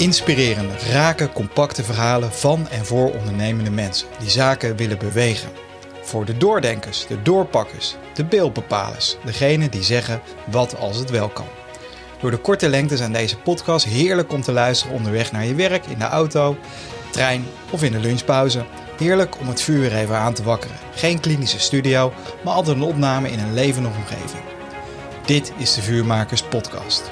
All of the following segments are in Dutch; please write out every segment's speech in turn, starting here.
Inspirerende, rake, compacte verhalen van en voor ondernemende mensen die zaken willen bewegen. Voor de doordenkers, de doorpakkers, de beeldbepalers, degenen die zeggen wat als het wel kan. Door de korte lengte zijn deze podcasts heerlijk om te luisteren onderweg naar je werk, in de auto, trein of in de lunchpauze. Heerlijk om het vuur even aan te wakkeren. Geen klinische studio, maar altijd een opname in een levende omgeving. Dit is de Vuurmakers Podcast.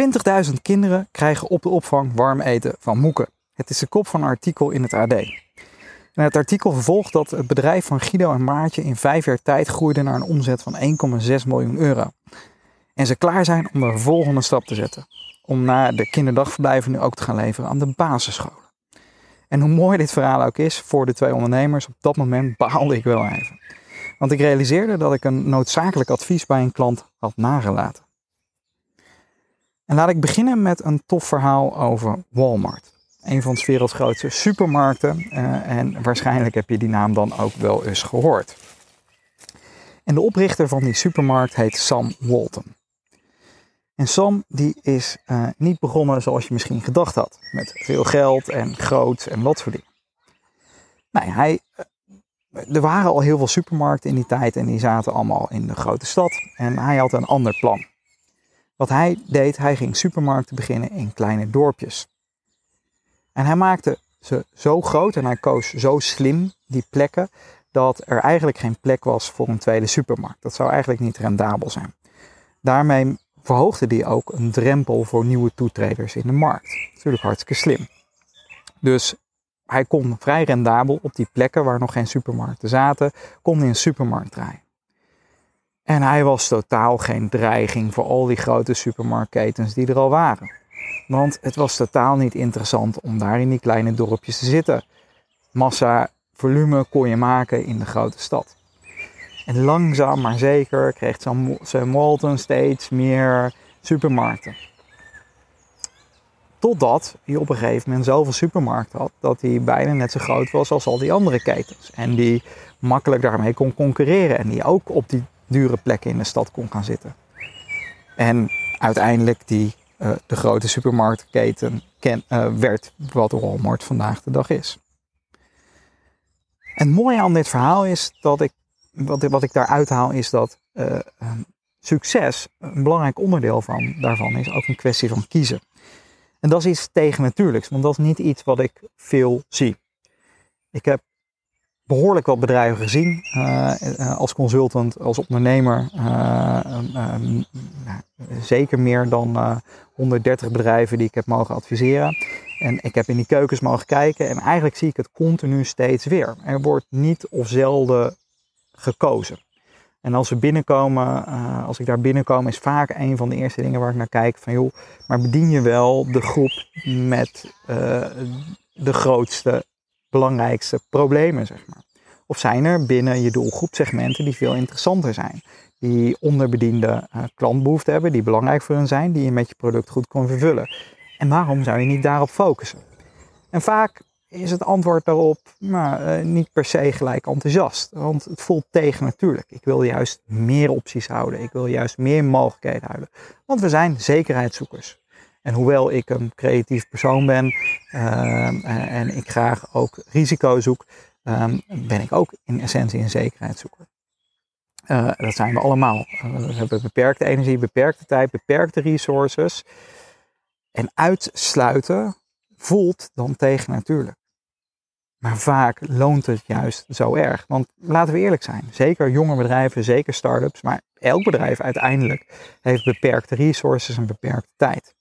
...20.000 kinderen krijgen op de opvang warm eten van Moeken. Het is de kop van een artikel in het AD. En het artikel vervolgt dat het bedrijf van Guido en Maartje in vijf jaar tijd groeide naar een omzet van 1,6 miljoen euro. En ze klaar zijn om de volgende stap te zetten. Om na de kinderdagverblijven nu ook te gaan leveren aan de basisscholen. En hoe mooi dit verhaal ook is voor de twee ondernemers, op dat moment baalde ik wel even. Want ik realiseerde dat ik een noodzakelijk advies bij een klant had nagelaten. En laat ik beginnen met een tof verhaal over Walmart. Een van de werelds grootste supermarkten. Uh, en waarschijnlijk heb je die naam dan ook wel eens gehoord. En de oprichter van die supermarkt heet Sam Walton. En Sam die is uh, niet begonnen zoals je misschien gedacht had. Met veel geld en groot en wat voor dingen. Nee, hij, uh, er waren al heel veel supermarkten in die tijd en die zaten allemaal in de grote stad. En hij had een ander plan. Wat hij deed, hij ging supermarkten beginnen in kleine dorpjes. En hij maakte ze zo groot en hij koos zo slim die plekken dat er eigenlijk geen plek was voor een tweede supermarkt. Dat zou eigenlijk niet rendabel zijn. Daarmee verhoogde hij ook een drempel voor nieuwe toetreders in de markt. Natuurlijk hartstikke slim. Dus hij kon vrij rendabel op die plekken waar nog geen supermarkten zaten, kon hij een supermarkt draaien. En hij was totaal geen dreiging voor al die grote supermarktketens die er al waren. Want het was totaal niet interessant om daar in die kleine dorpjes te zitten. Massa, volume kon je maken in de grote stad. En langzaam maar zeker kreeg Sam Walton steeds meer supermarkten. Totdat hij op een gegeven moment zoveel supermarkten had dat hij bijna net zo groot was als al die andere ketens. En die makkelijk daarmee kon concurreren en die ook op die dure plekken in de stad kon gaan zitten. En uiteindelijk die uh, de grote supermarktketen ken, uh, werd wat Walmart vandaag de dag is. En het mooie aan dit verhaal is dat ik, wat, wat ik daaruit haal, is dat uh, succes, een belangrijk onderdeel van, daarvan is ook een kwestie van kiezen. En dat is iets tegennatuurlijks, want dat is niet iets wat ik veel zie. Ik heb behoorlijk wat bedrijven gezien. Uh, als consultant, als ondernemer. Uh, zeker meer dan 130 bedrijven die ik heb mogen adviseren. En ik heb in die keukens mogen kijken en eigenlijk zie ik het continu steeds weer. Er wordt niet of zelden gekozen. En als we binnenkomen, als ik daar binnenkom, is vaak een van de eerste dingen waar ik naar kijk van joh, maar bedien je wel de groep met de grootste belangrijkste problemen, zeg maar? Of zijn er binnen je doelgroep segmenten die veel interessanter zijn? Die onderbediende uh, klantbehoeften hebben, die belangrijk voor hen zijn, die je met je product goed kan vervullen. En waarom zou je niet daarop focussen? En vaak is het antwoord daarop nou, uh, niet per se gelijk enthousiast. Want het voelt tegen natuurlijk. Ik wil juist meer opties houden. Ik wil juist meer mogelijkheden houden. Want we zijn zekerheidszoekers. En hoewel ik een creatief persoon ben uh, en ik graag ook risico zoek, um, ben ik ook in essentie een zekerheidszoeker. Uh, dat zijn we allemaal. Uh, we hebben beperkte energie, beperkte tijd, beperkte resources. En uitsluiten voelt dan tegen natuurlijk. Maar vaak loont het juist zo erg. Want laten we eerlijk zijn, zeker jonge bedrijven, zeker start-ups, maar elk bedrijf uiteindelijk heeft beperkte resources en beperkte tijd.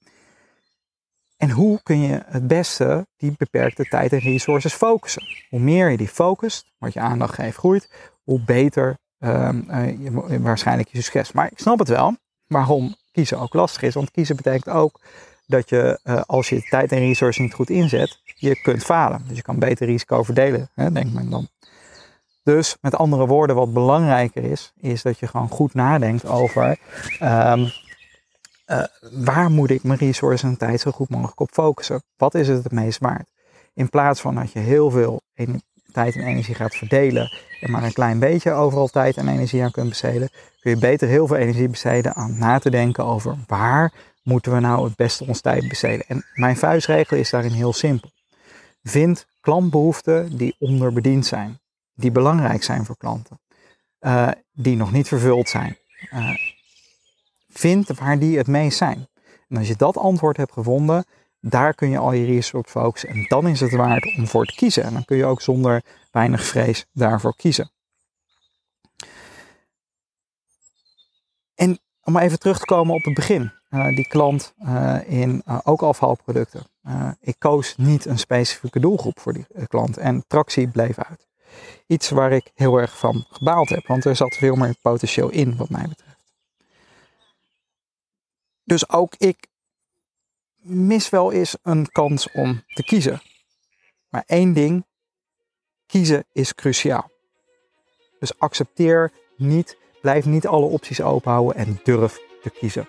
En hoe kun je het beste die beperkte tijd en resources focussen? Hoe meer je die focust, wat je aandacht geeft groeit, hoe beter um, uh, je, waarschijnlijk je succes. Maar ik snap het wel waarom kiezen ook lastig is. Want kiezen betekent ook dat je, uh, als je tijd en resources niet goed inzet, je kunt falen. Dus je kan beter risico verdelen, hè, denkt men dan. Dus met andere woorden, wat belangrijker is, is dat je gewoon goed nadenkt over um, uh, waar moet ik mijn resources en tijd zo goed mogelijk op focussen? Wat is het het meest waard? In plaats van dat je heel veel tijd en energie gaat verdelen en maar een klein beetje overal tijd en energie aan kunt besteden, kun je beter heel veel energie besteden aan na te denken over waar moeten we nou het beste ons tijd besteden. En mijn vuistregel is daarin heel simpel. Vind klantbehoeften die onderbediend zijn, die belangrijk zijn voor klanten, uh, die nog niet vervuld zijn. Uh, vind waar die het meest zijn. En als je dat antwoord hebt gevonden, daar kun je al je research op focussen. En dan is het waard om voor te kiezen. En dan kun je ook zonder weinig vrees daarvoor kiezen. En om even terug te komen op het begin. Uh, die klant uh, in uh, ook afvalproducten. ik koos niet een specifieke doelgroep voor die klant. En tractie bleef uit. Iets waar ik heel erg van gebaald heb. Want er zat veel meer potentieel in wat mij betreft. Dus ook ik mis wel eens een kans om te kiezen. Maar één ding, kiezen is cruciaal. Dus accepteer niet, blijf niet alle opties openhouden en durf te kiezen.